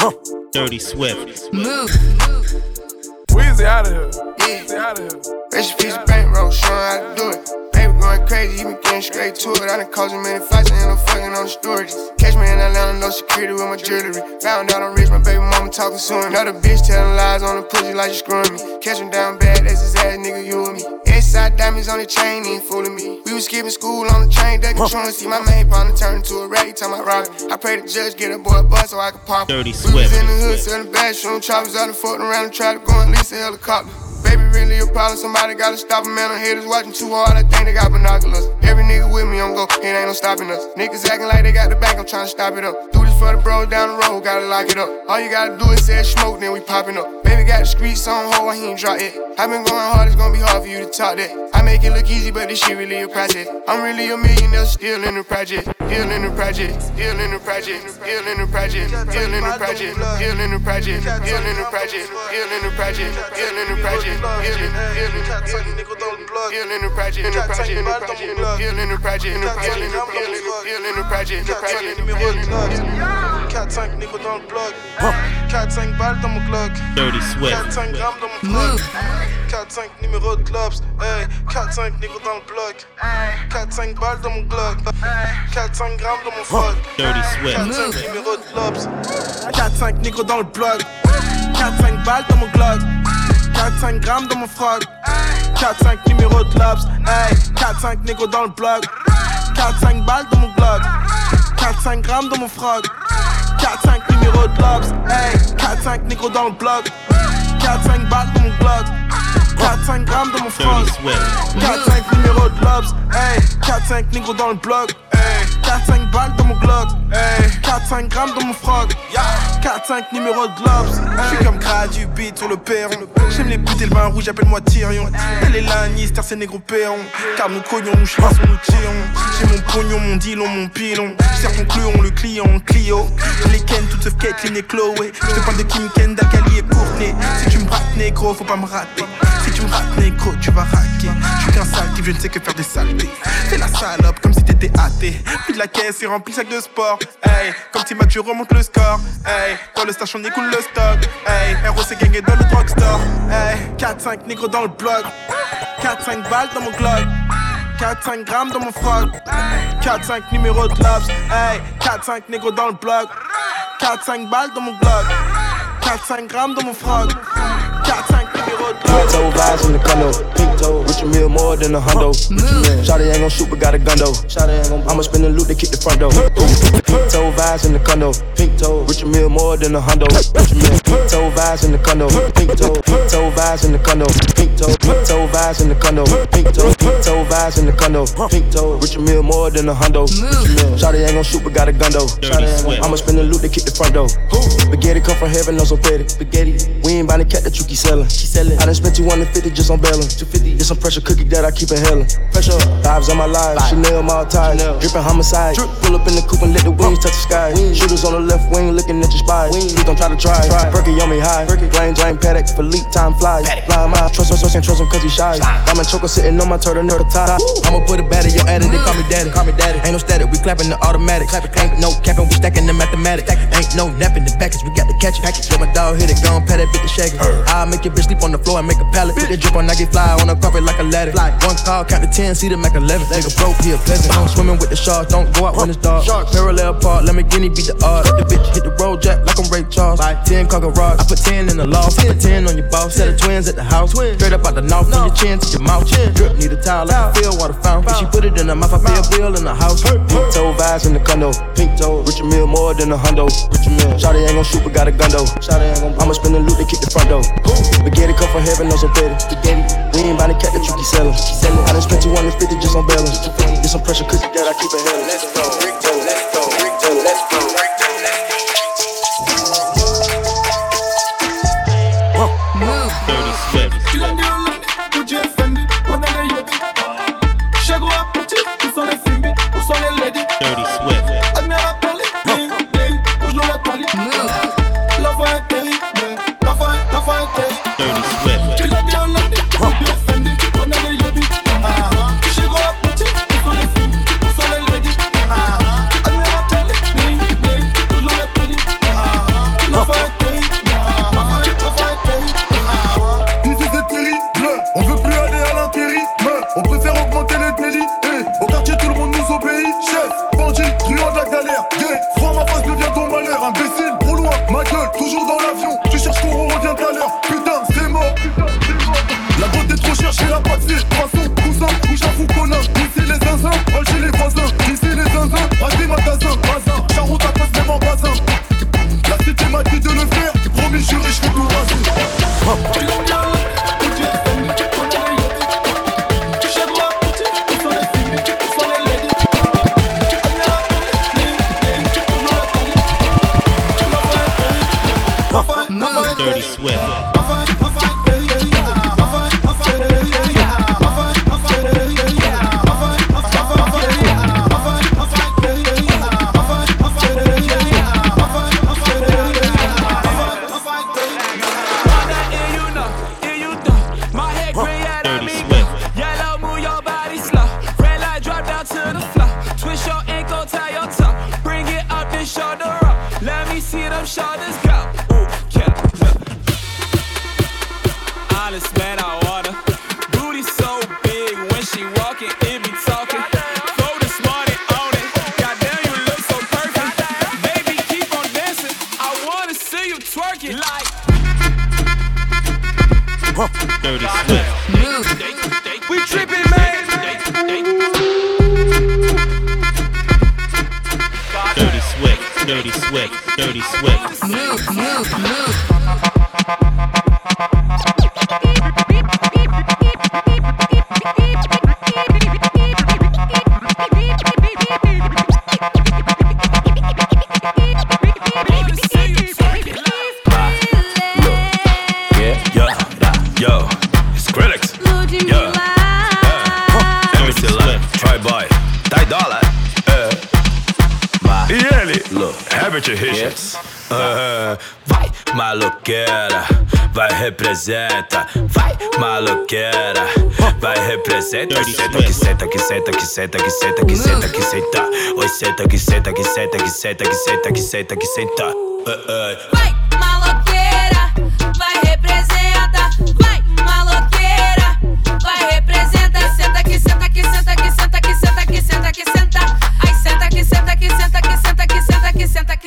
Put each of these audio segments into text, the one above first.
Dirty Swift. Move. Wheezy out of here. Yeah. Wheezy out of here. Rich piece of bankroll, showing how to do it. Baby going crazy, he been getting straight to it. I done caused him many fights, and no fucking on the storage. Catch me in Atlanta, no security with my jewelry. Found out I'm rich, my baby mama talking soon. Another bitch telling lies on the pussy like you screwing me. Catch him down bad, that's his ass, nigga, you and me. Side diamonds on the chain, ain't fooling me. We was skipping school on the train, they controlling. See my main partner turn into a rag, time I rock it. I pray the judge get a boy a bus so I can pop. Dirty We was in the hood, selling shooting choppers out and fucking around and try to go and lease a helicopter. Baby, really a problem. Somebody gotta stop him, man. I'm haters watching too hard. I think they got binoculars. Every nigga with me, I'm go. It ain't no stopping us. Niggas acting like they got the bank. I'm trying to stop it up. Do this for the bros down the road. Gotta lock it up. All you gotta do is say smoke, then we popping up. Got the streets on hold. He ain't drop it. I been going hard. It's gonna be hard for you to talk that. I make it look easy, but this shit really a process. I'm really a millionaire, still in the project. Still in the project. Still in the project. Still in the project. Still in the project. Still in the project. Still in the project. Still in the project. Still in the project. Still in the project. 4-5 niggas dans le bloc. Still in the project, in the 4-5 project, in the project, still in the project, in the project, in the project, still in the project, in the project. 4-5 niggas dans le bloc. 4-5 balles dans mon Glock. Dirty Swift. 4-5 grammes dans mon bloc. Move. 4-5 numéro de clubs. Hey, 4-5 niggas dans le bloc. 4-5 balles dans mon Glock. 4-5 grammes dans mon Swift. 4-5 numéro de clubs. 4-5 niggas dans le bloc. 4-5 balles dans mon Glock. 4-5 grammes dans mon froc. 4-5 numéro de clubs. Hey, 4-5 niggas dans le bloc. 4-5 balles dans mon Glock. 4-5 grammes dans mon froc. 4-5 numéro de clubs. Hey, 4-5 niggas dans le bloc. 4-5 balles dans mon Glock. 4-5 grammes dans mon froc. Dirty Swift. 4-5 numéro de lobs, hey 4-5 nigros dans le bloc, hey 4-5 balles dans mon Glock, hey. 4-5 grammes dans mon frog, 4-5 numéro de lobs, J'suis comme grade du beat sur le perron. J'aime les bouteilles, le vin rouge, appelle-moi Tyrion. Elle est Lannister, c'est négro perron. Car nous cognons, nous chassons, nous tirons J'ai mon pognon, mon dilon, mon pilon. J'sers ton clon, le client, Clio. Je les ken, toutes sauf Caitlyn et Chloé J'te parle de Kim Kendall, Kali et Courtney. Si tu me rates négro, faut pas me rater. Si tu me rates négro, tu vas raquer. J'suis qu'un sale type, je ne sais que faire des saletés. Fais la salope comme si t'étais athée. Puis la caisse et remplis sac de sport. Hey, comme si tu remontes le score. Hey, dans le station on écoule le stock. Hey, ROC gagné dans le drugstore Hey, 4-5 négros dans le bloc. 4-5 balles dans mon Glock. 4-5 grammes dans mon froc. 4-5 numéro de clubs Hey, 4-5 négros dans le bloc. 4-5 balles dans mon Glock. 4-5 grammes dans mon froc. 4-5 numéro Toe vibes in the condo. Pink toe, Richard Mille more than a hundo. Mmm. Shotty ain't gon' shoot, but got a gun though. Shotty ain't gon' I'ma spin the loot, they keep the front door. Mmm. Pink toe vibes in the condo. Pink toe, Richard Mille more than a hundo. Richard Pink toe vibes in the condo. Pink toe, pink toe vibes in the condo. Pink toe, pink toe vibes in the condo. Pink toe, pink toe vibes in the condo. Pink toe, Richard Mille more than a hundo. Mmm. Shotty ain't gon' shoot, but got a gun though. Shotty ain't gon' I'ma spin the loot, they keep the front door. Spaghetti come from heaven, no so petty. Spaghetti. We ain't bout to cat that you keep selling. She selling. I done spent 250 just on bailing. 250. Get some pressure cookie that I keep inhaling. Pressure. Vibes on my life. Chanel all tied. Dripping homicide. Pull up in the coupe and let the wings touch the sky. Shooters on the left wing looking at your spy. Please don't try to try. Perky on me high. Plain Jane Patek for leap time fly. Fly my trust him, so can't trust him cause he shy. Diamond choker sitting on my turtle the top. I'ma put a bat in your addy. They call me daddy. Call me daddy. Ain't no static. We clapping the automatic. Ain't no capping. We stacking the mathematics. Ain't no napping the package. We got the catch it. Let my dog hit it. Gon' pat that bitch to shake it. I'll make your bitch sleep on the floor and make a pallet. Put the drip on, I get fly on the carpet like a ladder. One call, count to ten, see the Mac eleven. Nigga broke, he a pleasant. I'm swimming with the sharks, don't go out when it's dark. Sharks. Parallel park, let me guinea beat the odds. The bitch hit the road jack like I'm Ray Charles. Ten car garage, I put ten in the loft. I put ten on your boss. Set of twins at the house. Straight up out the north, from your chin to your mouth. Drip need a towel like a field water fountain. She put it in her mouth, I feel bill in the house. Pink toe vibes in the condo. Pink toe, Richard Mille more than a hundo. Richard Mille. Shotty ain't gon' shoot, but got a gun though. Shotty ain't gon' I'ma spin the loot, they keep the front door. Spaghetti come from heaven, no so petty. Spaghetti. We ain't bout to cat that you keep selling. I done spent 250 just on bailing. Get some pressure cookie that I keep inhaling. Let's go, let's go, let's go, let's go. Move. Dirty Swift. Kila yo, it's Skrillex. Yeah. MC Live, Troy Boy, dai dólar. É. E ele? Herbert Richards. Ah, vai, maloqueira, vai representa. Vai, maloqueira, vai representa. Senta que senta que senta que senta que senta que senta que senta. Oi, senta que senta que senta que senta que senta que senta que senta. Ah, ah. Vai,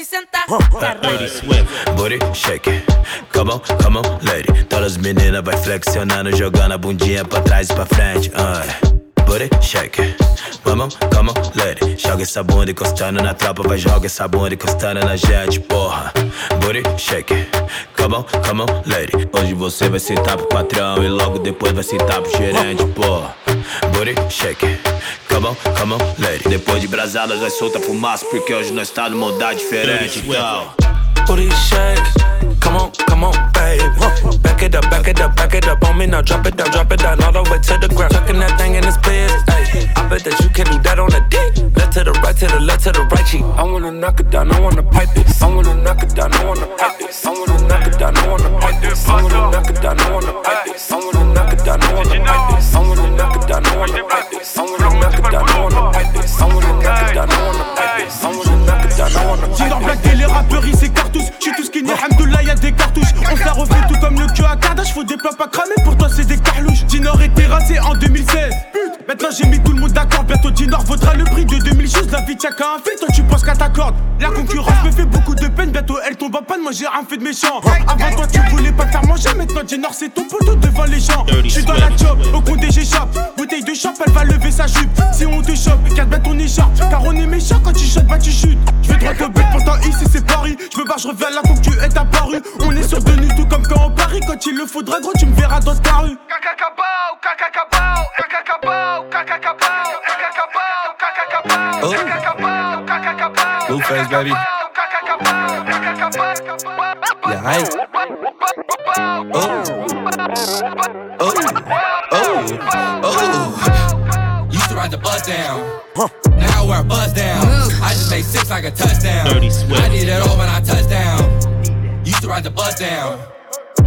que senta que senta. Dirty Swift. Booty shake, come on, come on, lady. Todas as meninas vai flexionando, jogando a bundinha pra trás e pra frente. Uh. Booty shake, come on, come on, lady. Joga essa bunda encostando na tropa, vai joga essa bunda encostando na gente, porra. Booty shake, come on, come on, lady. Hoje você vai sentar pro patrão e logo depois vai sentar pro gerente, porra. Booty shake, come on, come on, lady. Depois de brasadas vai solta fumaça, porque hoje nós tá numa mudar diferente, então. Booty shake. Come on, come on, baby. Back it up, back it up, back it up on me now. Drop it down, drop it down all the way to the ground. Tucking that thing in this place. Ay, I bet that you can do that on a dick. Left to the right, to the left, to the right cheek. I wanna knock it down, I wanna pipe it. I wanna knock it down, I wanna pipe it. I wanna knock it down, I wanna pipe it. I wanna knock it down, I wanna pipe it. I wanna knock it down, I wanna pipe it. I wanna knock it down, I wanna pipe it. I wanna knock it down, I wanna pipe it. I wanna knock it down, I wanna pipe it. I wanna knock it down, I wanna pipe it. Junior Black et les rappeurs ils s'écartent tous J'suis tout skinny, Hamdoullah y'a des cartouches On se la refait tout comme le cul à Kardashian Faut des plats pas cramés, pour toi c'est des carlouches Dinor était rasé en 2016 Pute, maintenant j'ai mis tout vaudra le prix de 2012 La vie tient qu'à un fait, toi tu penses qu'à ta corde La concurrence. Me fait beaucoup de peine. Bientôt elle tombe en panne, moi j'ai rien fait de méchant. Avant toi tu voulais pas te faire manger. Maintenant Dinor c'est ton poteau devant les gens. Dirty J'suis dans la job, au compte j'échappe Bouteille de chope, elle va lever sa jupe. Si on te chope, garde bien ton écharpe. Car on est méchant. Quand tu shot, bah tu chutes. J'vais droit au but, pourtant ici c'est Paris. J'veux pas, j'reviens là pour que tu es apparu On est sur de tout comme quand on parie. Quand il le faudra gros tu me verras dans ta rue Blueface, baby. Yeah, oh. I oh. Oh. Used to ride the bus down. Now I wear a buzz down. I just made six like a touchdown. Dirty Swift. I need it all when I touch down. Used to ride the bus down.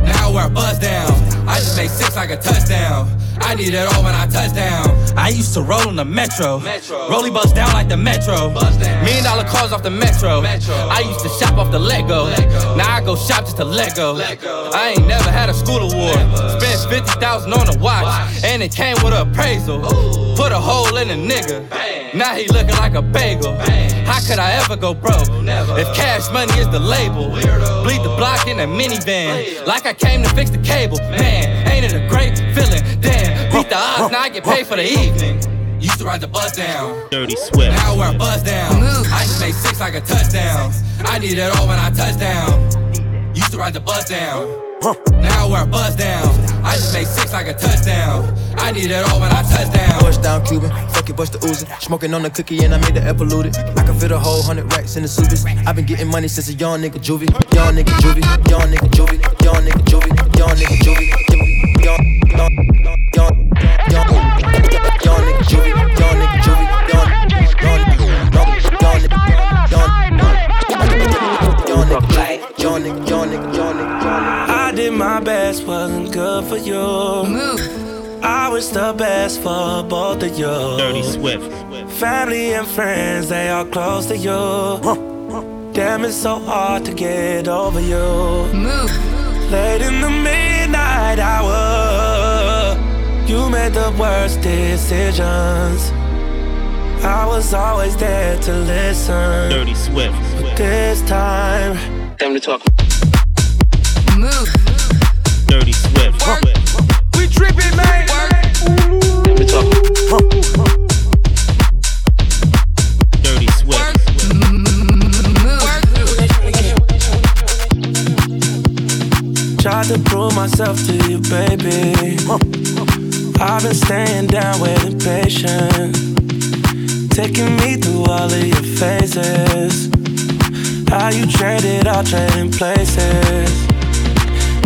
Now I wear a buzz down. I just made six like a touchdown. I need it all when I touch down. I used to roll on the metro. metro. Rolly bus down like the metro. Million dollar cars off the metro. metro. I used to shop off the Lego. Now I go shop just to Lego. I ain't never had a school award. Spent 50,000 on a watch. And it came with an appraisal. Put a hole in a nigga. Now he looking like a bagel. How could I ever go broke? If cash money is the label. Bleed the block in a minivan. Like I came to fix the cable. Man, ain't it a great feeling? Damn, beat the odds, now I get paid for the evening. Used to ride the bus down. Dirty Swift. Now I wear a buzz down. I just made six like a touchdown. I need it all when I touch down. Used to ride the bus down. Now I wear a buzz down. I just made six like a touchdown. I need it all when I touch down. Bust down Cuban, fuck it, bust the Uzi. Smoking on the cookie and I made the air polluted. I can fit a whole hundred racks in the subies. I've been getting money since a young nigga juvie. Young nigga juvie. Young nigga juvie. Young nigga juvie. Young nigga juvie. Young, young, young, young, good for you. Move. I was the best for both of you. Dirty Swift. Family and friends, they are close to you. Damn, it's so hard to get over you. Move. Late in the midnight hour, you made the worst decisions. I was always there to listen. Dirty Swift. But This time, Time to talk. Move. Dirty Swift. We tripping, man. Time to talk. Dirty Swift. tried to prove myself to you, baby. I've been staying down, waiting patient. Taking me through all of your phases. How you traded, all trading places.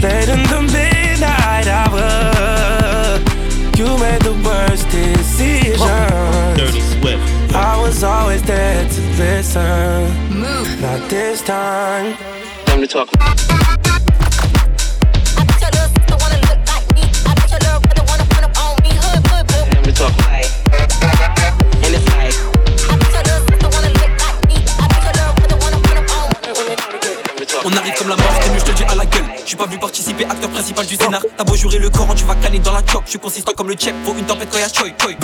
Late in the midnight hour, you made the worst decisions. Dirty Swift. I was always there to listen. Move. Not this time. Time to talk. T'as beau jurer le Coran, tu vas crâner dans la choc. Je suis consistant comme le check, faut une tempête quand y'a choy. choy.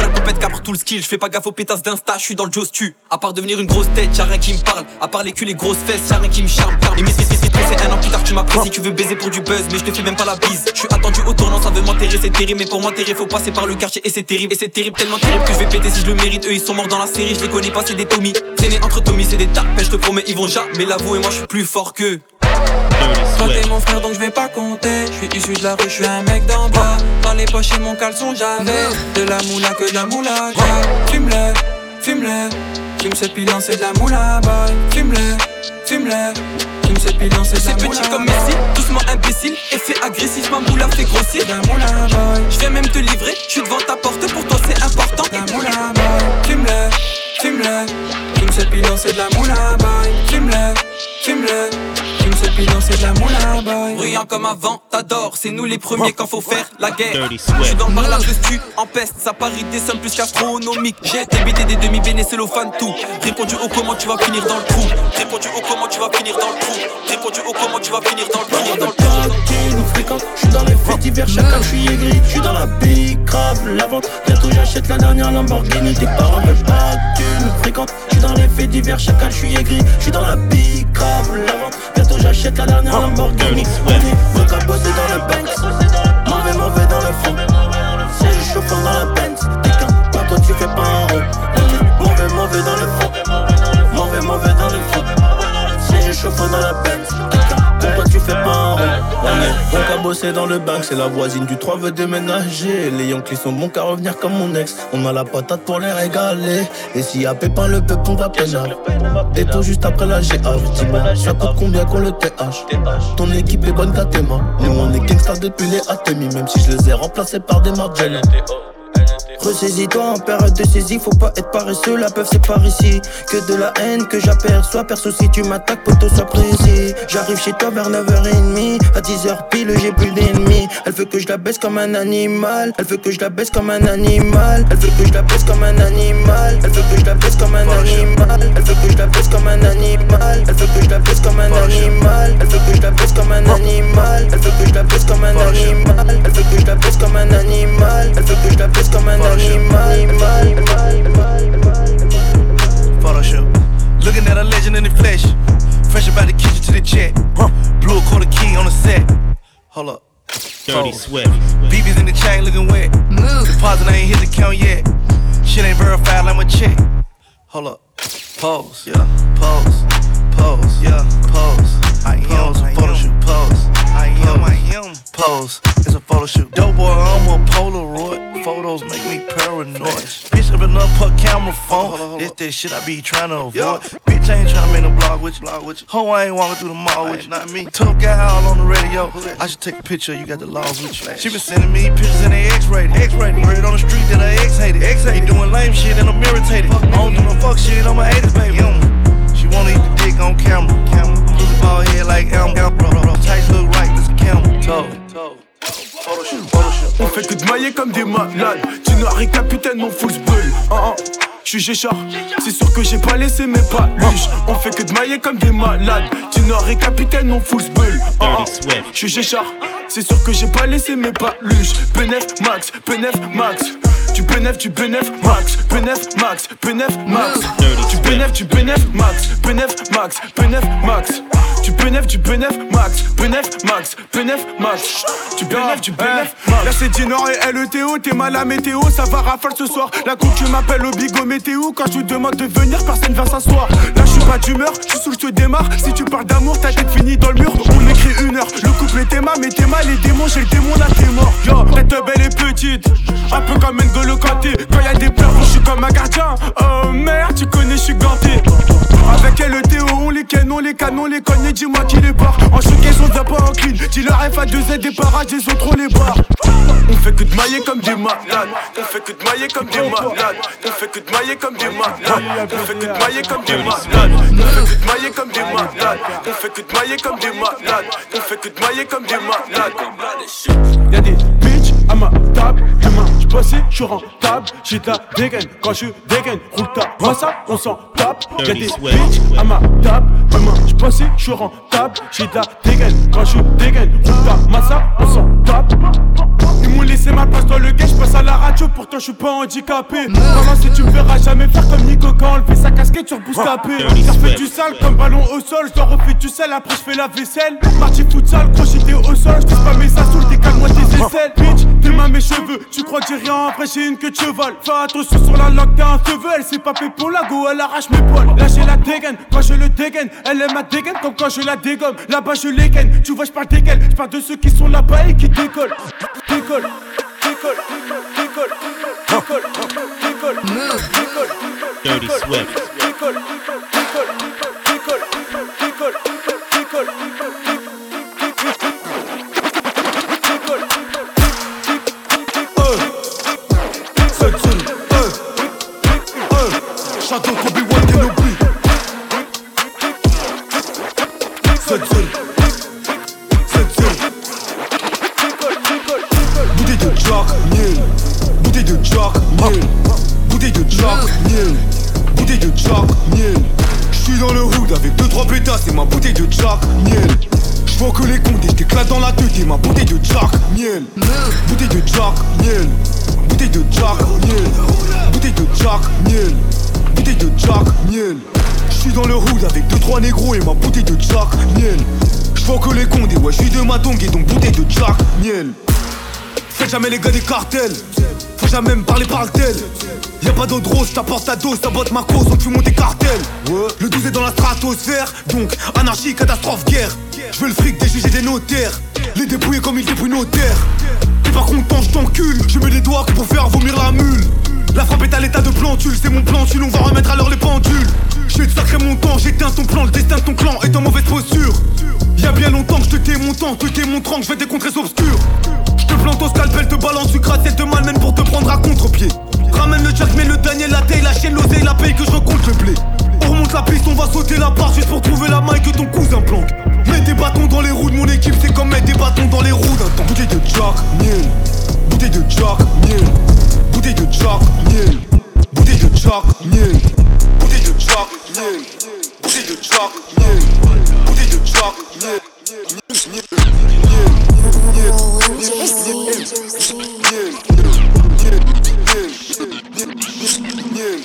La pompette capre tout le skill, je fais pas gaffe aux pétasses d'insta, je suis dans le Joe tu. À part devenir une grosse tête, y'a rien qui me parle. À part les culs, les grosses fesses, y'a rien qui me charme. Et mes fils, fils, c'est un an plus tard, tu m'apprécies. Tu veux baiser pour du buzz, mais je te fais même pas la bise. Je suis attendu au tournant, ça veut m'enterrer, c'est terrible. Mais pour m'enterrer, faut passer par le quartier et c'est terrible. Et c'est terrible, tellement terrible que je vais péter si je le mérite. Eux, ils sont morts dans la série, je les connais pas, c'est des Tommy. Traîner entre Tommy, c'est des tapes, je te promets, ils vont jamais l'avouer. Moi, je suis plus fort qu'eux. Toi t'es mon frère donc je vais pas compter. Je suis issu de la rue, je suis un mec d'en bas. Dans les poches et mon caleçon j'avais De la moula que de la moula Fume-le, fume-le. Fume cette pilon c'est de la moula boy. Fume-le, fume-le. C'est de la moula petit comme Messi, doucement imbécile. Effet agressif, ma moula fait grossir. De la moula boy. Je vais même te livrer, je suis devant ta porte Pour toi c'est important. De la moula boy. Fume-le, fume-le. Fume cette pilon c'est de la moula boy. Fume-le, fume-le Fume cette pilon c'est de la moula boy Bruyant comme avant, t'adores. C'est nous les premiers quand faut faire la guerre. Je suis dans le bar, la tu en peste Ça parie des sommes plus qu'astronomiques J'ai été bidé des demi béné cellophane tout. Répondu au comment tu vas finir dans le trou. Répondu au comment tu vas finir dans le trou. Répondu au comment tu vas finir dans le trou fréquente. Je suis dans les faits divers, chacun je suis aigri. Je suis dans la big la vente. Bientôt j'achète la dernière Lamborghini. Tes parents veulent pas tu nous fréquentes. Je suis dans les faits divers, chacun je suis aigri. Je suis dans la big la vente. Bientôt j'achète la dernière Lamborghini. Est donc à bosser dans le Banks. Mauvais, mauvais dans le fond. C'est le chauffeur dans la Benz. Est donc à bosser dans le bank, c'est la voisine du 3 veut déménager. Les Yankees sont bons qu'à revenir comme mon ex. On a la patate pour les régaler. Et s'il y a pépin, le peuple, on va pénal. Et tout juste après la. Dis-moi, ça coûte combien qu'on le TH Ton équipe est bonne qu'à tes. Nous, on est gangsters depuis les Atemi, même si je les ai remplacés par des Margiela. Ressaisis-toi en période de saisie, faut pas être paresseux, la peuf c'est par ici. Que de la haine que j'aperçois, perso si tu m'attaques, poto sois précis. J'arrive chez toi vers 9h30, à 10h pile j'ai plus d'ennemis. Elle veut que je la baisse comme un animal, elle veut que je la baisse comme un animal, elle veut que je la baisse comme un animal, elle veut que je la baisse comme un animal, elle veut que je la baisse comme un animal, elle veut que je la baisse comme un animal, elle veut que je la baisse comme un animal, elle veut que je la baisse comme un animal, elle veut que je la baisse comme un animal, elle veut que je la baisse comme un animal. Photo shoot. Looking at a legend in the flesh. Fresh about the kitchen to the check. Blew a quarter key on the set. Hold up. Dirty sweat. Swift. BB's in the chain looking wet. Move. Deposit I ain't hit the count yet. Shit ain't verified like my check. Hold up. Pose. Yeah. Pose. Pose. Yeah. Pose. I am. Photo shoot. Pose. I am. I am. Pose. It's a photo shoot. Dope boy, I'm a Polaroid. Photos make me paranoid. Bitch, up an up her camera phone. This that shit I be trying to avoid. Bitch, I ain't trying to make no blog with you. Blog with you. Ho, I ain't walking through the mall with you. Not me. Tough guy all on the radio. I should take a picture. You got the laws with you. She been sending me pictures in the X-rated. X-rated. Word on the street that I X-hated. X-hated. Doing lame shit and I'm irritated. I don't do no fuck shit. I'm a haters, baby. Comme des malades. Tu noir et capitaine, mon full -uh. Je suis Géchard, c'est sûr que j'ai pas laissé mes paluches. On fait que de mailler comme des malades. Tu et capitaine, mon full bull. Uh -uh. Je suis Géchard, c'est sûr que j'ai pas laissé mes paluches. P9 max, P9 max. Tu P9, tu P9 max, P9 max, P9 max. Tu P9, tu P9 max, P9 max, P9 max. Tu P9, tu P9 max, P9 max, P9 max. Tu P9, tu P9 max. Là c'est Dinor et LETO, t'es mal à météo, ça va rafale ce soir. La coupe tu m'appelles au bigo météo, quand je te demande de venir, personne va s'asseoir. Là je suis pas d'humeur, je suis sous je te démarre. Si tu parles d'amour, ta tête finit dans le mur. On écrit une heure, le couple est ma, mais t'es mal, les démons, j'ai le démon là t'es mort. Yo, tête belle et petite, un peu comme N'Golo Kanté. Quand y'a des pleurs, je suis comme un gardien. Oh merde, tu connais, je suis ganté. Avec LETO, on les canons, les canons, les dis-moi qui les barre. En choqué, on vient pas en clean. Dis leur F à 2Z des parages, ils ont trop les barres. On fait que de mailler comme des malades. On fait que de mailler comme des malades. On fait que de mailler comme des malades. On fait que de mailler comme des malades. On fait que de mailler comme des malades. On fait que de mailler comme des malades. On fait que de mailler comme des malades. Y'a des bitches à ma table. J'bossais, j'suis rentable. J'ai de la dégaine. Quand je dégaine, roule ta massa, on s'en tape. Y'a des bitches à ma table. Demain, j'bossais, j'suis rentable. J'ai de la dégaine. Quand je dégaine, roule ta massa, on s'en tape. Ils m'ont laissé ma place dans le game, j'passe à la radio, pourtant je suis pas handicapé. Comment si tu me verras jamais faire comme Nico quand enlever sa casquette sur bouscapé Ça fait du sale comme ballon au sol, je refaire du sel, après je fais la vaisselle. Marty futsal, crochet au sol, je pas mes assoules, décale-moi tes aisselles. Bitch, ma mes cheveux, tu crois que rien, après j'ai une queue de cheval. Fais attention sur la langue, t'es un cheveu, elle s'est fait pour la go, elle arrache mes poils. Là j'ai la dégaine, quand je le dégaine, elle aime ma dégaine comme quand je la dégomme. Là-bas je les gaine, tu vois, je parle desquels, je parle de ceux qui sont là-bas et qui décollent. Décolle, décolle, décolle, décolle, décolle, décolle, Dirty Swift. décolle, décolle, décolle, et donc bouteille de Jack, miel Faites jamais les gars des cartels. Faut jamais me parler par le tel. Y'a pas d'autre rose, t'apportes ta dose, t'abotes ma cause, on te fait monter cartel. Le 12 est dans la stratosphère, donc anarchie, catastrophe, guerre. Je veux le fric des juges et des notaires. Les dépouiller comme ils dépouillent nos terres. T'es pas content, je t'encule. Je mets les doigts que pour faire vomir la mule. La frappe est à l'état de plantule, c'est mon plantule, on va remettre à l'heure les pendules. J'ai de sacré montant, j'éteins ton plan, le destin de ton clan est longtemps que je te t'ai montant, te t'ai montrant que je vais des contrées obscures je te plante au scalpel, te balance, tu gratte, te malmène pour te prendre à contre-pied. Ramène le jack, mais le Daniel, la taille, la chaîne, l'oseille, la paye que je recompte le blé. On remonte la piste, on va sauter la barre juste pour trouver la maille que ton cousin planque. Mets des bâtons dans les roues de mon équipe, c'est comme mettre des bâtons dans les roues d'un temps. Bouteille de jack, miel. Bouteille de jack, miel. Bouteille de jack, miel. Bouteille de jack, miel. Bouteille de jack, miel. Bouteille de jack, miel. Bouteille de jack, miel.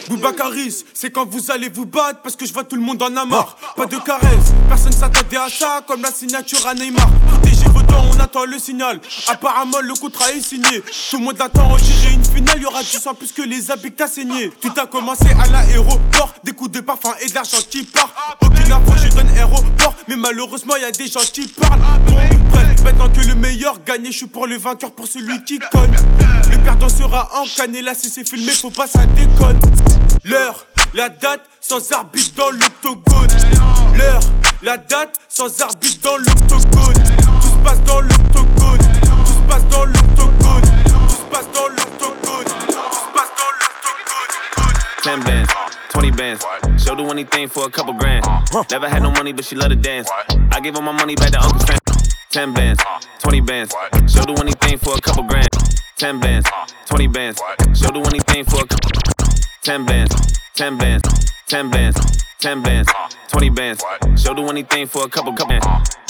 Boubacaris, c'est quand vous allez vous battre parce que je vois tout le monde en a marre. Pas de caresse, personne s'attendait à ça comme la signature à Neymar. Protégez vos on attend le signal. Apparemment, le contrat est signé. Tout le monde attend en gérer une finale, y'aura du sang plus que les habits que t'as saigné. Tout a commencé à l'aéroport, des coups de parfum et de l'argent qui part. Aucune approche, je donne aéroport, mais malheureusement, y a des gens qui parlent. Donc, bref, maintenant que le meilleur gagne, je suis pour le vainqueur, pour celui qui cogne. Le perdant sera encané, là si c'est filmé, faut pas ça déconne. L'heure, la date sans arbitre dans l'octogone. L'heure, la date sans arbitre dans l'octogone. Se passe dans l'octogone. Tout se passe dans l'octogone. Tout se passe dans l'octogone. Tout se passe dans l'octogone. 10 bands, 20 bands. She'll do anything for a couple grand. Never had no money, but she love to dance. I give her my money back to Uncle Sam. 10 bands, 20 bands. She'll do anything for a couple grand. 10 bands, 20 bands. She'll do anything for a couple 10 bands, 10 bands, 10 bands, 10 bands, 20 bands. She'll do anything for a couple couple.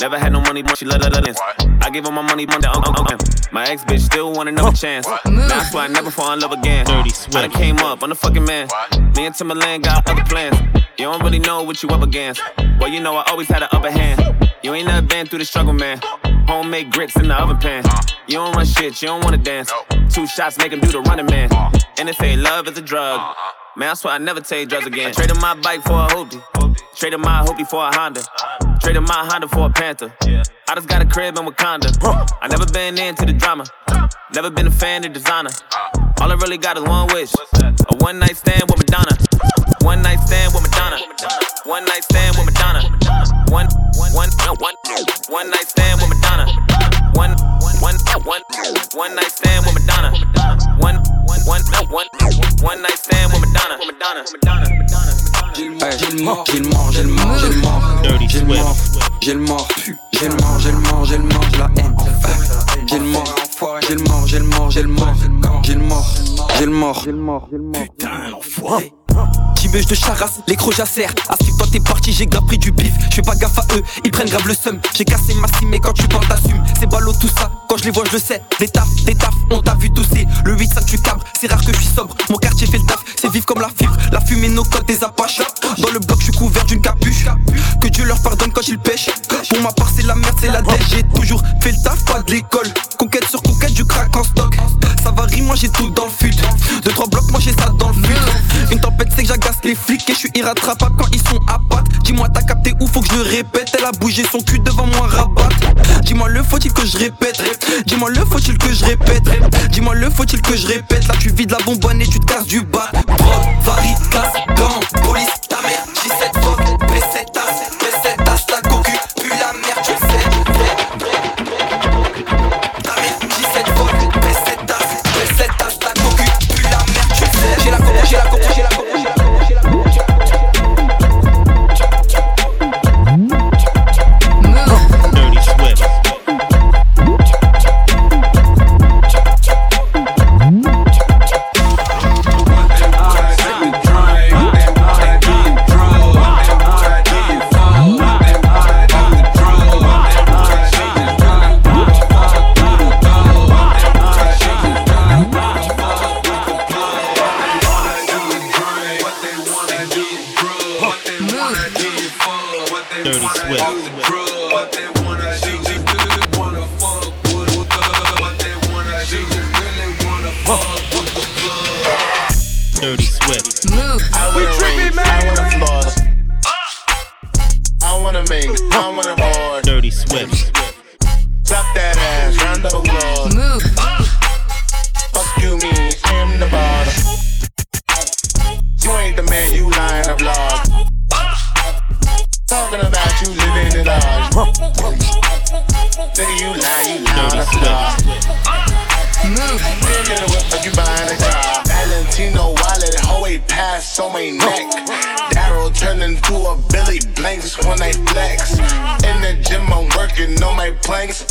Never had no money, but she love to dance. I give her my money, money, Uncle Uncle. My ex bitch still want another chance. I swear I never fall in love again. Dirty I done came up, I'm the fucking man. Me and Timberland got other plans. You don't really know what you up against. Well, you know I always had an upper hand. You ain't never been through the struggle, man. Homemade grits in the oven pan. You don't run shit, you don't wanna dance. Two shots make him do the running man. And if ain't love is a drug. Man, I swear I never take drugs again. Traded my bike for a hoopty. Traded my hoopty for a Honda. Traded my Honda for a Panther. I just got a crib in Wakanda. I never been into the drama. Never been a fan of designer. All I really got is one wish. A one night stand with Madonna. One night stand with Madonna. One night stand with Madonna. One, one, one, one, one night stand with Madonna. One, one, one, one night stand with Madonna. One, one, one, one, one night stand with Madonna. J'ai le mort, j'ai le mort, j'ai le mort, j'ai le mort, j'ai le mort, j'ai le mort, j'ai le mort, j'ai le mort, j'ai le mort, j'ai la haine. J'ai le mort, j'ai le mort, j'ai le mort, j'ai le mort, j'ai le mort, j'ai le mort, j'ai le mort, j'ai le mort. Putain, l'enfoiré. Tibeuge de Charas, les crocs jacèrent. À suivre toi t'es parti, j'ai grave pris du bif. Je fais pas gaffe à eux, ils prennent grave le seum. J'ai cassé ma cime, mais quand tu parles t'assumes. C'est ballot tout ça, quand je les vois je le sais. Des tafs, des tafs, on t'a vu tousser. Le 8 5 tu cabres, c'est rare que je suis sobre. Mon quartier fait le taf, c'est vif comme la fibre. La fumée, nos codes, des apaches. Dans le bloc, je suis couvert d'une capuche. Que Dieu leur pardonne quand ils pêchent. Pour ma part, c'est la merde, c'est la dèche. J'ai toujours fait le taf, pas de l'école. Conquête sur conquête, du crack en stock. Ça varie, moi j'ai tout dans le fut. Deux, trois blocs, moi j'ai ça dans le fut. Une tempête, c'est que j'agace les flics et je suis irrattrapable quand ils sont à pattes. Dis-moi, t'as capté où faut que je le répète? Elle a bougé son cul devant moi, rabat. Dis-moi, le faut-il que je répète? Dis-moi, le faut-il que je répète? Dis-moi, le faut-il que je répète? Là, tu vides la bonbonne et tu te casses du bas. Drogue, varie, casse, gants, police, ta mère, J7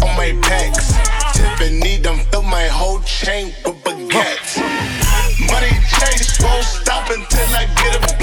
on my pecs. Tiffany done fill my whole chain with baguettes. Money chase won't stop until I get a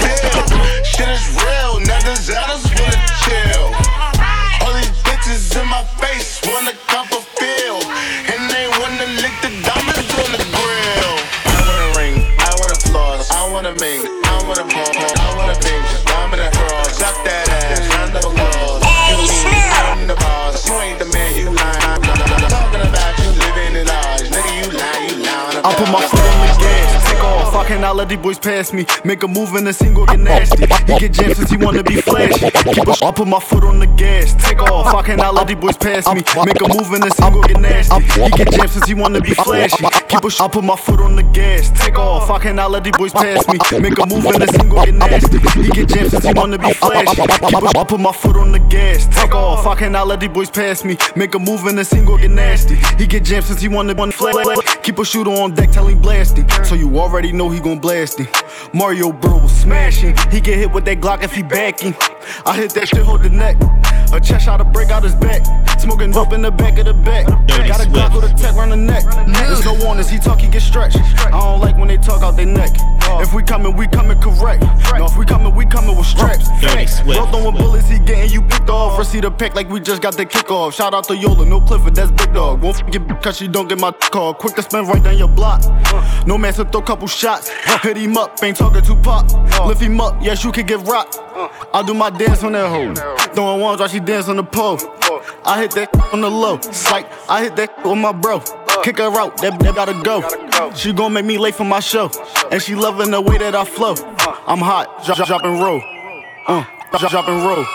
take off. I let these boys pass me. Make a move and the single get nasty. He get jammed since he wanna be flashy. Keep a, I put my foot on the gas, take off. I cannot let these boys pass me. Make a move and the single get nasty. He get jammed since he wanna be flashy. Keep a I put my foot on the gas. Take off. I cannot let these boys pass me. Make a move and the single get nasty. He get jammed since he wanna be flashy. Keep a I put my foot on the gas. Take off. I cannot let these boys pass me. Make a move and the single get nasty. He get jammed since he wanna be flash. Keep a shooter on deck, tell him blast. So you already know he gon' blast him. Mario Bro smashing. He get hit with that Glock if he backing. I hit that shit, hold the neck. A chest shot to break out his back. Smoking up in the back of the back. Got a Glock with a tech round the neck. There's no warnings, he talk, he get stretched. I don't like when they talk out their neck. If we coming, we coming correct. No, if we coming, we coming with straps. Dirty Facts. Swift. Bro throwing bullets, he getting you picked off. Receive the pack like we just got the kickoff. Shout out to Yola, no Clifford, that's big dog. Won't forget cause she don't get my call. Quick to spin right down your block. No man to throw couple shots. Hit him up, ain't talking to pop. Lift him up, yes, you can get rocked. I do my dance on that hoe. Throwing ones while she dance on the pole. I hit that on the low. Psych, I hit that with my bro. Kick her out, that, that gotta go. She gon' make me late for my show. And she loving the way that I flow. I'm hot, drop, drop and roll. Uh, drop, drop and roll.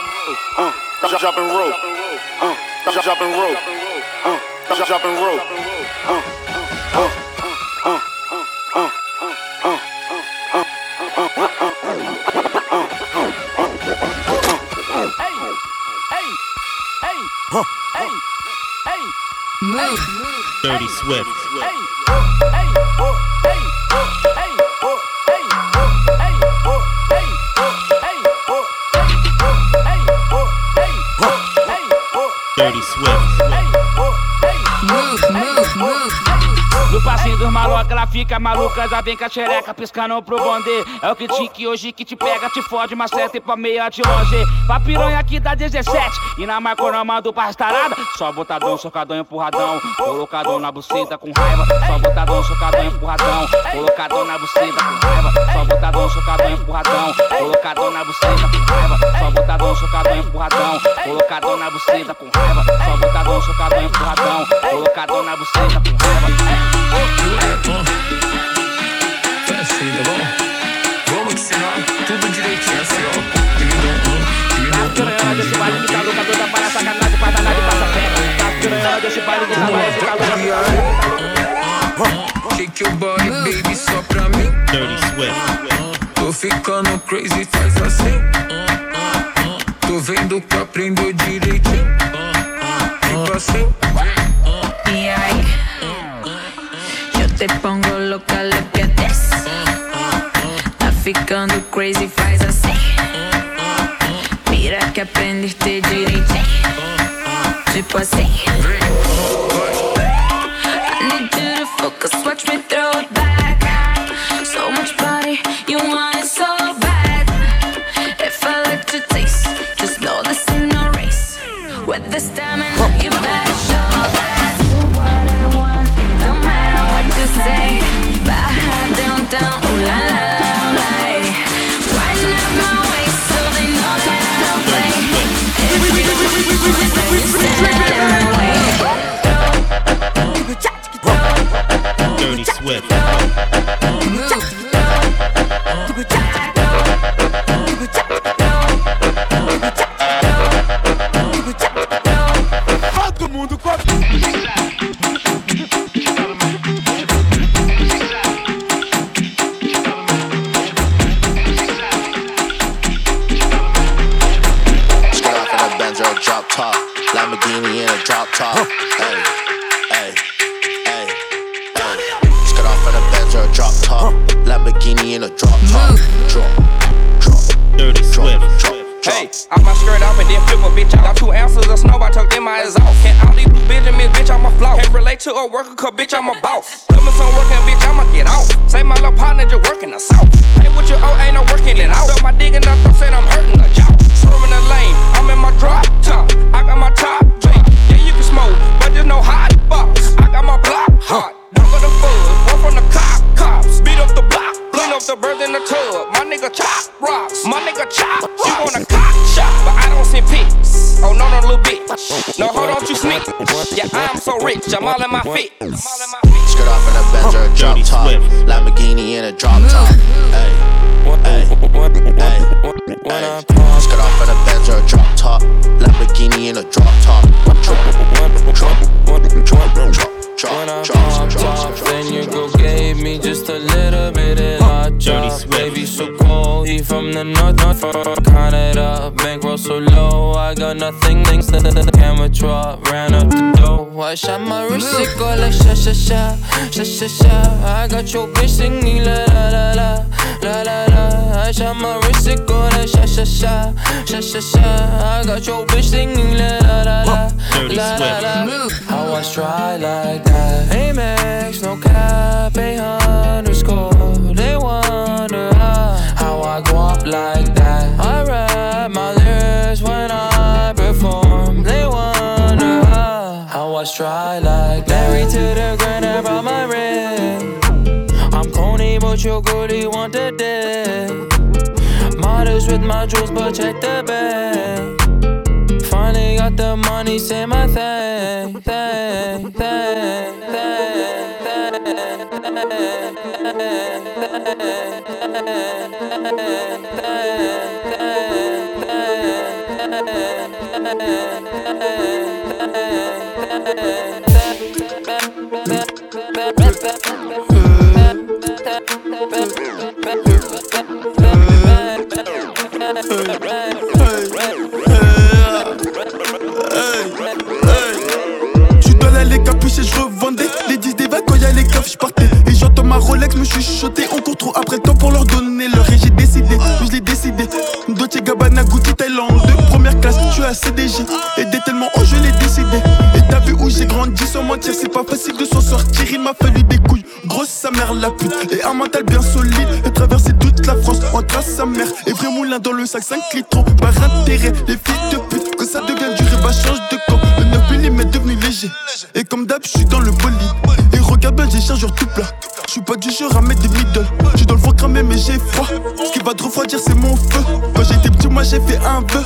Uh, drop, drop and roll. Uh, drop, drop and roll. Uh, drop, drop and roll. Uh, uh, uh, Dirty Swift. Ela fica maluca, já vem com a xereca piscando pro bonde. É o que tique hoje que te pega, te fode, mas seta e pra meia de longe. Pra piranha aqui dá 17, e na marcona mando pra rastarada. Só botadão, socadão, empurradão, colocadão na buceta com raiva. Só botadão, socadão, empurradão, colocadão na buceta com raiva. Só botadão, socadão, empurradão, colocadão na buceta com raiva. Só botadão, socadão, empurradão, colocadão na buceta com raiva. Só botadão, socadão, empurradão, colocadão na buceta com raiva. Assim, bom? Te ensinar tudo direitinho assim, ó. Dividão, Tá piranha desse baile tá louca, toda para sacanagem, de passa perna. Tá piranha desse baile que tá louca, que tá louca. Shake your body, baby, só pra mim. Dirty Swift. Tô ficando crazy, faz assim. Tô vendo que aprendeu direitinho. Tipo assim. Te pongo loca, le pides. Tá ficando crazy, faz assim. Mira que aprendiste direitinho. Tipo assim. A worker, cause bitch, I'm a boss. Me some working, bitch, I'ma get out. Say my little partner just working the south. Hey, what you owe, ain't no working it out. Throw my in the throat, said I'm hurting the jaw. Swerving the lane, I'm in my drop top. I got my top drink. Yeah, you can smoke, but there's no hot box. I got my block hot. For the fuzz, one from the cop, cops. Beat up the block, clean up the birds in the tub. My nigga chop rocks, my nigga chop. You want a cock shot, but I don't send pics. Oh no, no, little bitch. No, hold on, you sneak. Yeah, I'm so rich, I'm all in my feet. Skirt off in a Benz or a drop top. Lamborghini in a drop top. Hey, Ay, ay, ay. Skirt off in a Benz or a drop top. Lamborghini in a drop top. Drop, drop, drop, drop, drop. When I popped off, then your girl gave me just a little bit of drop. Baby, so cold. He from the north, north, from Canada. Bankroll so low, I got nothing. Things that the camera drop, ran up the dough. I shot my wrist, it go like sha sha sha, sha sha sha. I got your bitch singing la la la la, la la la. I shot my wrist, it go like sha sha sha, sha sha sha. I got your bitch singing la la la la, la la la. How I try like that. Amex, no cap, a I stride like. Married to the grind, I brought my ring. I'm corny, but your goodie want the dick. Modest with my jewels, but check the bag. Finally got the money, say my thing, thing, thing, Tu Yeah. Dans le sac 5 litres Par intérêt, les filles de pute Que ça devient dur et bah change de camp Le 9 mm devenu léger. Et comme d'hab, je suis dans le bolide. Et regarde bien, j'ai chargeur tout plat. Je suis pas du genre à mettre des middle. J'suis dans le ventre cramé mais j'ai froid. Ce qui va te refroidir c'est mon feu. Quand j'étais petit moi j'ai fait un vœu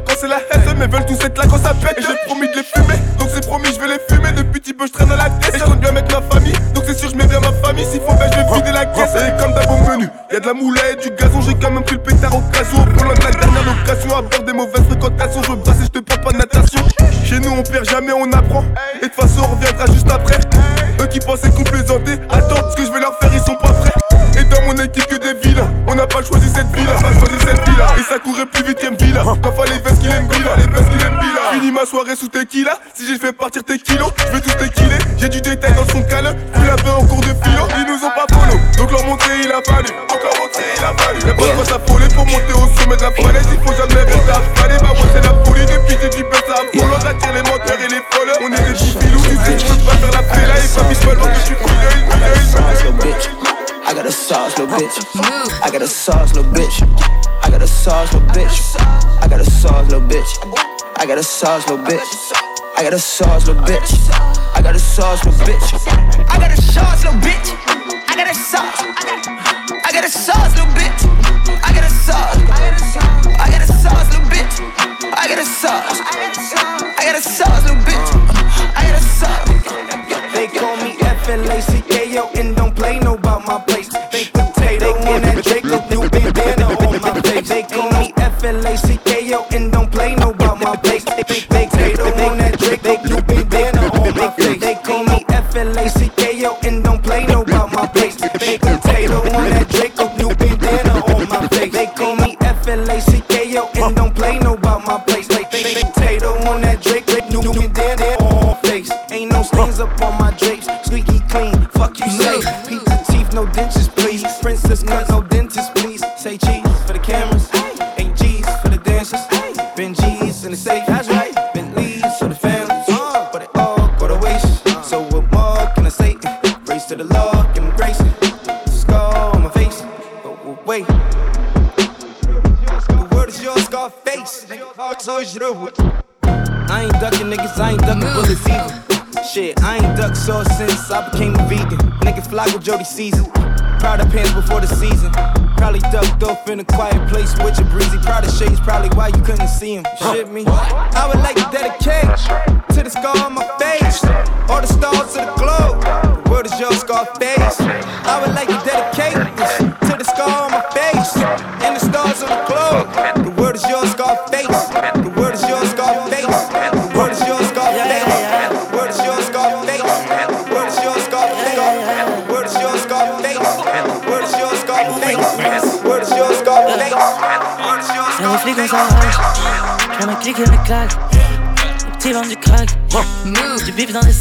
quand c'est la haine. Mais veulent tous être là quand ça pète. Et j'ai promis de les fumer, donc c'est promis, je vais les fumer. Depuis petit peu, je traîne dans la tête. Et je compte bien mettre ma famille, donc c'est sûr, je mets bien ma famille. S'il faut, ben je vais vider la caisse. Et comme d'hab au menu, y'a de la moula et du gazon. J'ai quand même pris le pétard au cas où. Au volant de la dernière location, à bord des mauvaises fréquentations. Je veux passer, je te parle pas de natation. Chez nous, on perd jamais, on apprend. Et de toute façon, on reviendra juste après. Eux qui pensaient qu'on plaisantait, attends, ce que je vais leur faire, ils sont pas prêts. Et dans mon équipe que des vilains n'a pas choisi cette villa, pas choisi cette villa Et ça courait plus vite qu'un villa. Quand fallait vestes qu'il aime bila, les vestes qu'il aime bila Fini ma soirée sous tequila. Si j'ai fait partir tes kilos, je vais tous tequiler J'ai du détail dans son câlin, plus la en cours de philo. Ils nous ont pas follow, donc leur montrer il a fallu. Encore montrer il a fallu. Y'a pas de quoi s'affoler pour monter au sommet de la falaise Il faut jamais rester affalé, bah moi c'est la folie. Depuis j'ai du buzz à Apollo, j'attire les menteurs et les followers On est des petits filous, tu sais je peux pas faire la là Et pas que tu couilles, I got a sauce, little bitch. I got a sauce, little bitch. I got a sauce, little bitch. I got a sauce, little bitch. I got a sauce, little bitch. I got a sauce, little bitch. I got a sauce, little bitch. I got a sauce, little bitch. I got a sauce. I got a sauce, little bitch. I got a sauce. I got a sauce, little bitch. I got a sauce. I got a sauce, little bitch. I got a sauce. They call me F-L-A-C-K-O and don't play no about my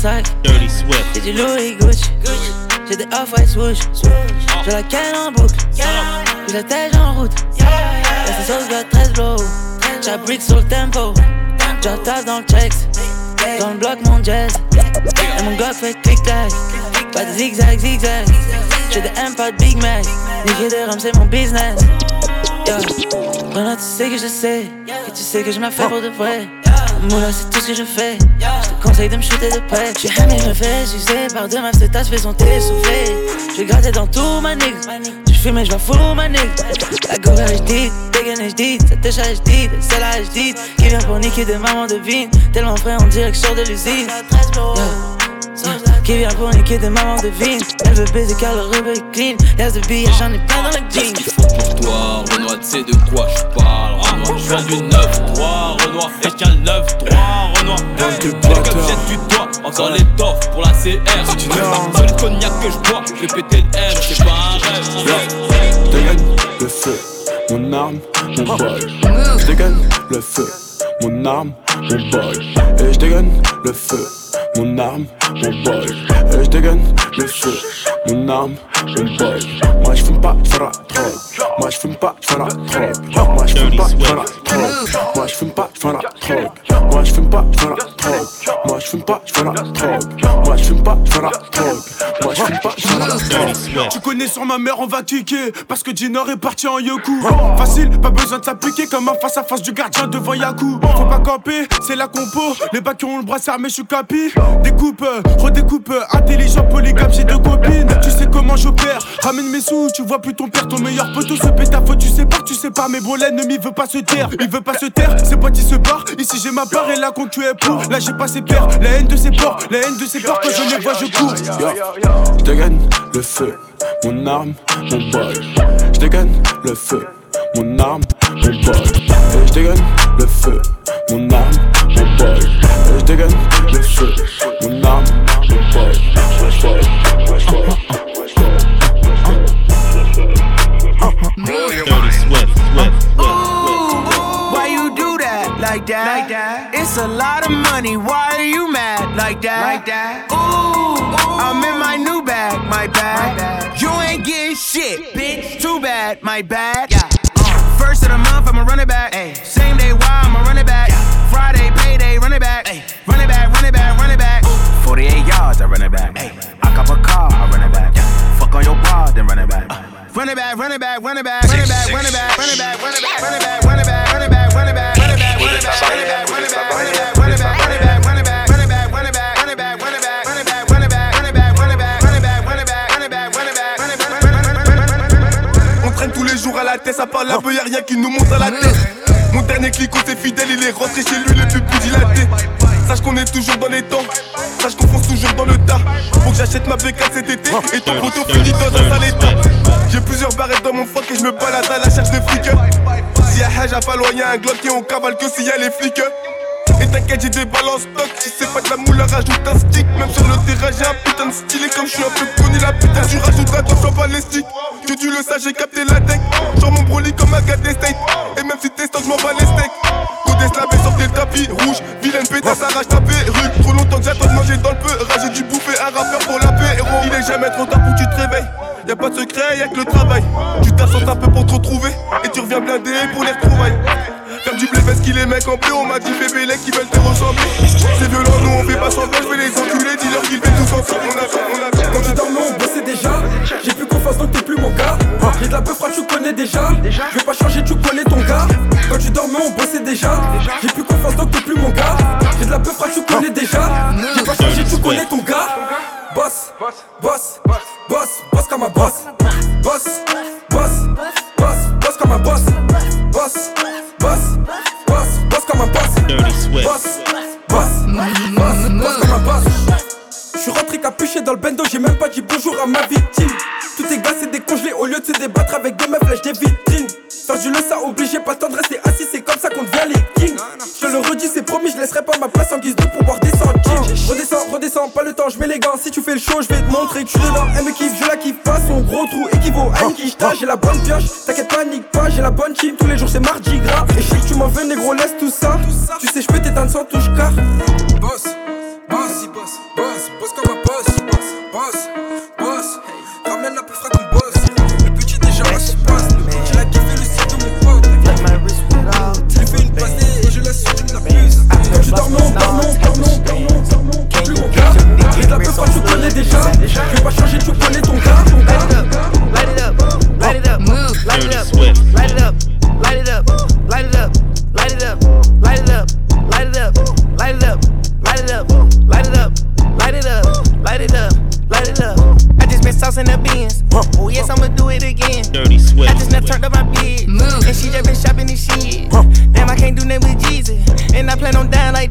sacs. Dirty Swift. J'ai du Louis Gucci, j'ai des off-white swoosh. J'ai la canne en boucle, j'ai la tête en route. Ces sauces de 13 blow, j'ai brick sur le tempo. J'ai tasse dans le checks, dans le bloc mon jazz. Et mon Glock fait clic-clac, pas de zigzag, zigzag. J'ai des M, pas de Big Mac. Niquer des rums, c'est mon business. Yeah. Maintenant tu sais que je sais, que tu sais que je m'en fais pour de vrai. Moula, c'est tout ce que je fais. Je te conseille de me shooter de près. J'suis hamé, je fais sucer par deux meufs, cette tasse fait son soufflé. J'vais gratter dans tout ma nigga. Tu fumes et j'vais fou ma nigga. La gorge HD, dégaine HD, cette têche HD, c'est la HD. Qui vient pour niquer des mamans de vigne. Tellement frais, on dirait que je sors de l'usine. Yeah. Yeah. Qui vient pour niquer des mamans de vigne. Elle veut baiser car le rebeu est clean. Y'a de billets, j'en ai plein dans le jean. pour toi, Renoir, tu sais de quoi je parle, Renoir? Je viens du 9-3, Renoir, et je tiens le 9-3, Renoir. Les comme jette du doigt, encore les toffes pour la CR. Tu C'est le cognac que je bois, je vais péter le M, c'est pas un rêve. Je dégaine le feu, mon arme, mon boy. Je dégaine le feu, mon arme, mon boy. Et je dégaine le feu, mon arme, mon boy. Et je dégaine le feu, Moi je. Moi pas, pas, pas, pas, pas, pas, pas. Tu connais sur ma mère, on va kicker. Parce que Dinor est parti en yoku. Facile, pas besoin de s'appliquer comme un face à face du gardien devant Yaku. Faut pas camper, c'est la compo. Les bacs qui ont le bras armé, je suis capi. Découpe, redécoupe, intelligent, polygame, j'ai deux copines. Tu sais comment j'opère. Ramène mes sous, tu vois plus ton père, ton meilleur poteau se pète ta faute. Tu sais pas, tu sais pas, mais bon, l'ennemi veut pas se taire. Il veut pas se taire, ses potes ils se barrent. Ici j'ai ma part et là qu'on tu es pour. Là j'ai pas ses pères, la haine de ses porcs, la haine de ses porcs. Quand je les vois, je cours. Je dégaine le feu, mon arme, mon boy. Je dégaine le feu, mon arme, mon boy. Et je dégaine le feu, mon arme, mon boy. Et je dégaine le feu, mon arme, mon boy. Dirty Swift. Swift. Why you do that like that? Like that? It's a lot of money. Why are you mad like that? Like that? Ooh, I'm in my new bag, my bag. You ain't getting shit, bitch. Too bad, my bad. Month, I'ma run it back. Same day, why I'ma run it back. Friday, payday, run it back. Run it back, run it back, run it back. 48 yards, I run it back. I cop a car, I run it back. Fuck on your bra, then run it back. Back, run it back, run it back, run it back, run it back, run it back, run it back, run it back, run it back, run it back, ça parle la beuille, y'a rien qui nous monte à la tête. Mon dernier clico c'est fidèle, il est rentré chez lui, le plus dilaté. Sache qu'on est toujours dans les temps, sache qu'on fonce toujours dans le tas. Faut que j'achète ma B4 cet été et ton poteau finit dans un sale. J'ai plusieurs barrettes dans mon froc et je me balade à la cherche des flics. Si y'a Haj à pas loin, y'a un Glock et on cavale que si y'a les flics. Et t'inquiète, j'ai des balles en stock. Si c'est pas de la moule, rajoute un stick. Même sur le terrain, j'ai un putain de style. Et comme je suis un peu connu, la putain, tu rajouteras ton flambe à les sticks. Que tu le saches, j'ai capté la tech. Genre mon broli comme un gars des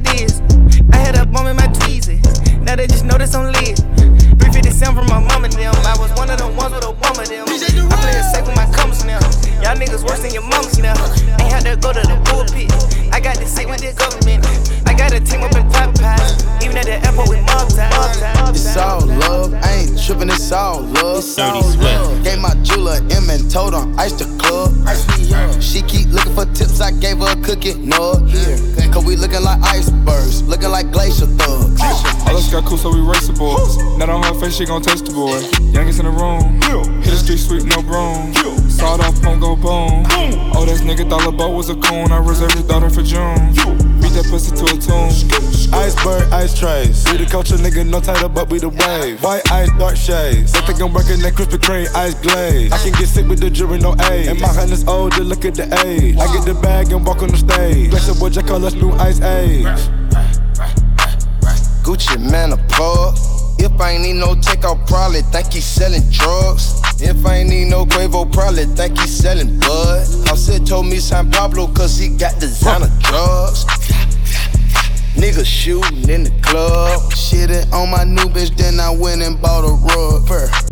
like this. cool, so we race the boys. Not on her face, she gon' touch the boy. Youngest in the room. Hit the street sweep, no broom. Sawed off, pump, go boom. Oh, this nigga thought the boat was a coon. I reserved his daughter for June. Beat that pussy to a tune. Iceberg, ice trays. We the culture, nigga, no title, but we the wave. White ice, dark shades. They think I'm working that Krispy Kreme ice glaze. I can get sick with the jury, no age. And my hand is older, look at the age. I get the bag and walk on the stage. Bless up with Jack, call us new ice age shit, man, a plug. If I ain't need no check, I'll probably think he's selling drugs. If I ain't need no Quavo, probably think he's selling bud. Jose told me San Pablo, cause he got designer drugs. Niggas shootin' in the club. Shitting on my new bitch, then I went and bought a rug.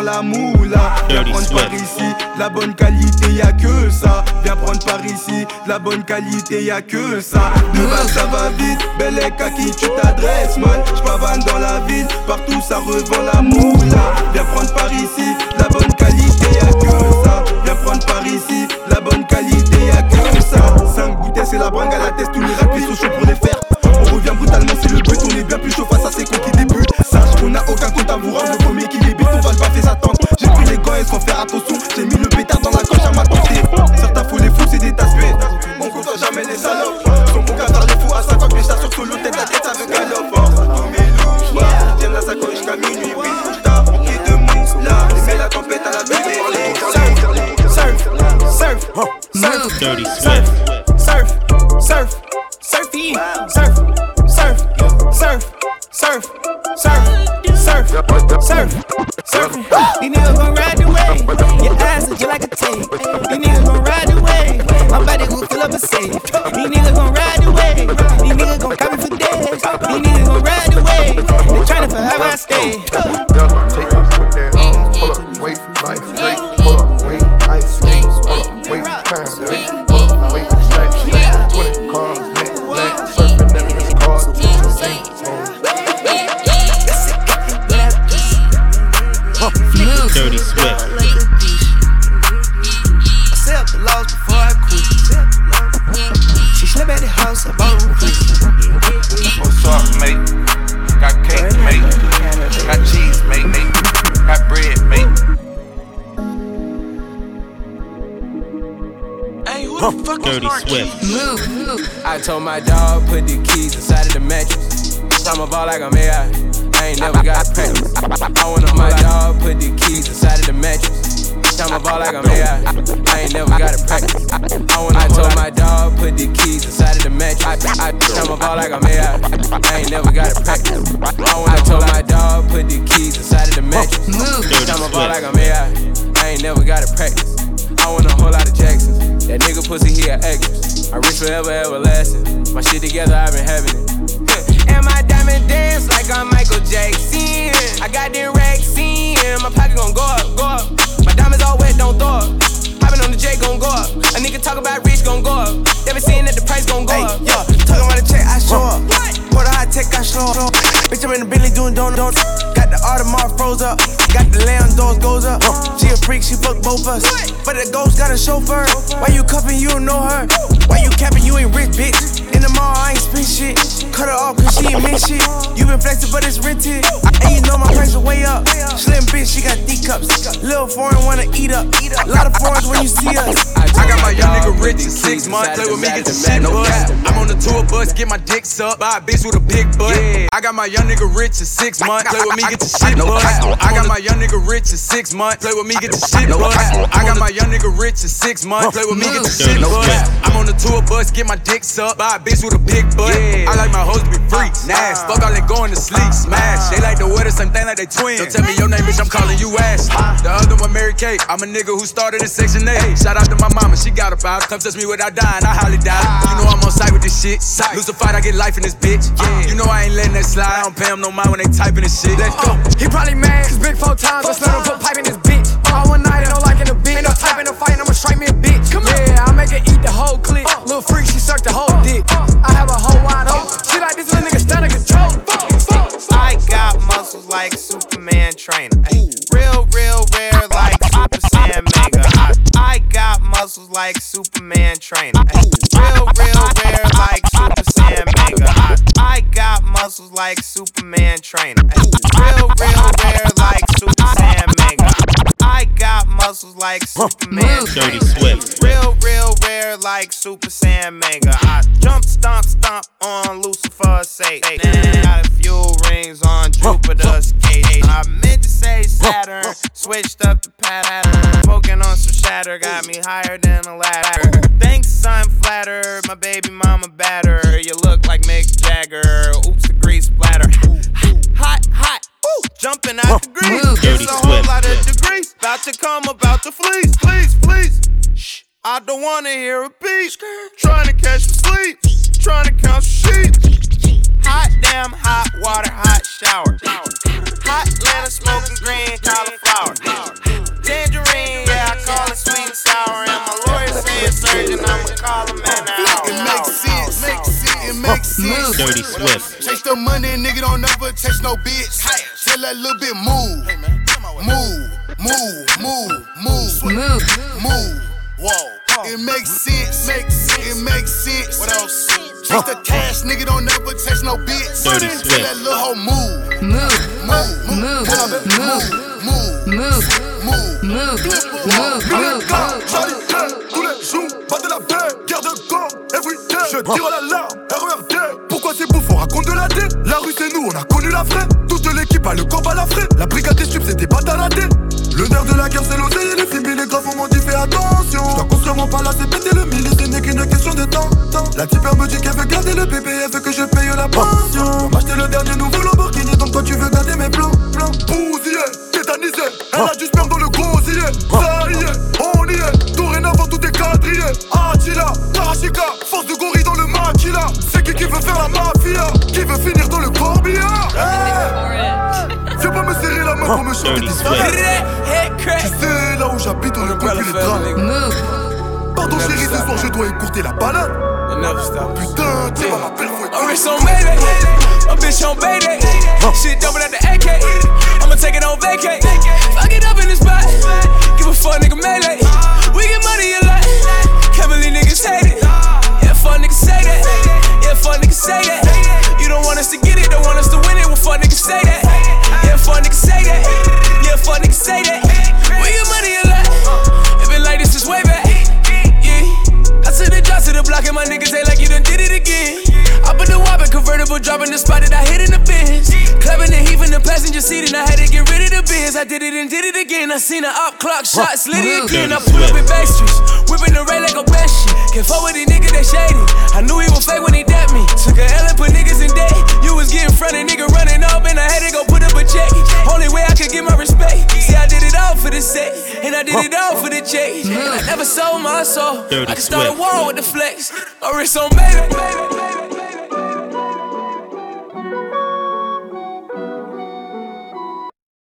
la moula. Viens prendre par ici, la bonne qualité, y a que ça. Viens prendre par ici, la bonne qualité, y a que ça. Le bas, ça va vite, belle à qui tu t'adresses, man. J'pavane dans la ville, partout ça revend la moula. Together, I've been freak, she fuck both us. But the ghost got a chauffeur. Why you cuffing, you don't know her? Why you capping, you ain't rich, bitch? In the mall, I ain't spend shit. Cut her off, cause she ain't miss shit. You been flexing, but it's rented. And you know my price is way up. Slim bitch, she got D cups. Little foreign wanna eat up. A lot of foreigns when you see us. I got my young nigga rich in six months. Play with me, get the shit bust. I'm on the tour bus, get my dick sucked by a bitch with a big butt. I got my young nigga rich in six months. Play with me, get the shit bust. I got my young nigga rich in six months. Play with me, get the shit bust. I got my young nigga rich in six months. Play with me, get the shit bust. I'm on the tour bus, get my dick sucked by a bitch with a big butt. I like my hoes to be freaks, nasty. Fuck all that going to sleep, smash. They like to wear the same thing like they twins. Don't tell me your name, bitch, I'm calling you Ash. The other one, Mary Kate. I'm a nigga who started in Section 8. Shout out to my mama, she got a power. Come touch me without dying, I highly doubt it. You know I'm on site with this shit. Lose a fight, I get life in this bitch. Uh. Yeah. You know I ain't letting that slide. I don't pay him no mind when they typing this shit. Let's go. Uh. He probably mad, cause big four times. I let him put pipe in this bitch. Uh. All one night, ain't no liking a bitch. Ain't no type in a fight, I'ma strike me a bitch. Come yeah, I make her eat the whole clip. Little freak, she sucked the whole dick. I have a whole wide open. She like this little nigga stand control. I got muscles like Superman trainer. Ay, like Superman trainer. Real, real rare like Super Saiyan Mega. I, I got muscles like Superman trainer. Real, real rare like muscles like Superman Dirty trainer. Swift. Real, real rare like Super Saiyan Mega. I jump, stomp, stomp on Lucifer's sake. Got a few rings on Jupiter's cake. I meant to say Saturn, switched up the pattern. Poking on some shatter, got me higher than a ladder. Thanks, son, flatter. My baby mama batter. You look like Mick Jagger. Oops, a grease splatter. Hot, hot. Ooh, jumping out the grease. Dirty It's a whole Swift. lot of degrees. About to come, about to fleece. Please, please. Shh. I don't wanna hear a beat. Trying to catch some sleep. Trying to count some sheep. Hot damn, hot water, hot shower. Hot Atlanta smoking green cauliflower. Tangerine, yeah, I call it sweet and sour. And my lawyer say a surgeon, I'ma call him an hour. It makes sense, makes sense, it makes sense. Dirty Swift. Chase the money, nigga don't never chase no bitch. Tell that little bit move, move, move, move, move, move, move. Whoa. It makes sense, makes sense, it makes sense. What else? Chase the cash, nigga don't never chase no bitch. Dirty that little hoe move, move, move, move, move, move, move, move, move, Charlie Day, tous les jours, pas de la baie, guerre de camp, everyday. Je tire la larme, RERD. Pourquoi c'est bouffon, raconte de la D La rue c'est nous, on a connu la vraie. Toute l'équipe a le corps à la frais. La brigade des subs, c'était pas taladé. Le nerf de la guerre, c'est l'oseille et les films, les m'en dit fais attention. Je dois construire mon palace et péter le mille, ce n'est qu'une question de temps. temps. La tipeur me dit qu'elle veut garder le bébé, elle veut que je paye la pension. M'acheter le dernier nouveau Lamborghini, donc toi tu veux garder mes plans. plans. Bousillé, tétanisé, elle a du sperme dans le gosier. Ça y est, on y est, dorénavant tout est quadrillé. Attila, Tarashika, force de gorille dans le maquila. C'est qui qui veut faire la mafia, qui veut finir dans le corbillard? Hey Viens pas me serrer la main pour me chanter. Tu sais, là où j'habite, on ne peut plus les draps. Pardon chérie, ce soir je dois écourter la balade. Putain, tu vas m'appeler My wrist on Mayday, my bitch on Bayday. Shit double at the AK. I'ma take it on vacay. Fuck it up in this spot. Give a fuck, nigga melee. We get money a lot. Can't believe niggas hate it. Yeah, fuck niggas say that. Yeah, fuck niggas say that. You don't want us to get it, don't want us to win it. Well, fuck niggas say that. Yeah, fuck niggas say that. Yeah, fuck niggas say that. Drop to the block and my niggas ain't like you done did it again. I convertible, dropping the spot that I hit in the bins. Clapping and heaving the passenger seat, and I had to get rid of the bins. I did it and did it again. I seen the op clock shot, slid it again. I pull up in back streets, whipping the ray like a best shit. Can't fuck with these niggas that shady. I knew he was fake when he dapped me. Took a L and put niggas in debt. You was getting front of nigga running up, and I had to go put up a check. Only way I could get my respect. See, I did it all for the set, and I did it all for the check. And I never sold my soul. I can start a war with the flex. My wrist on baby.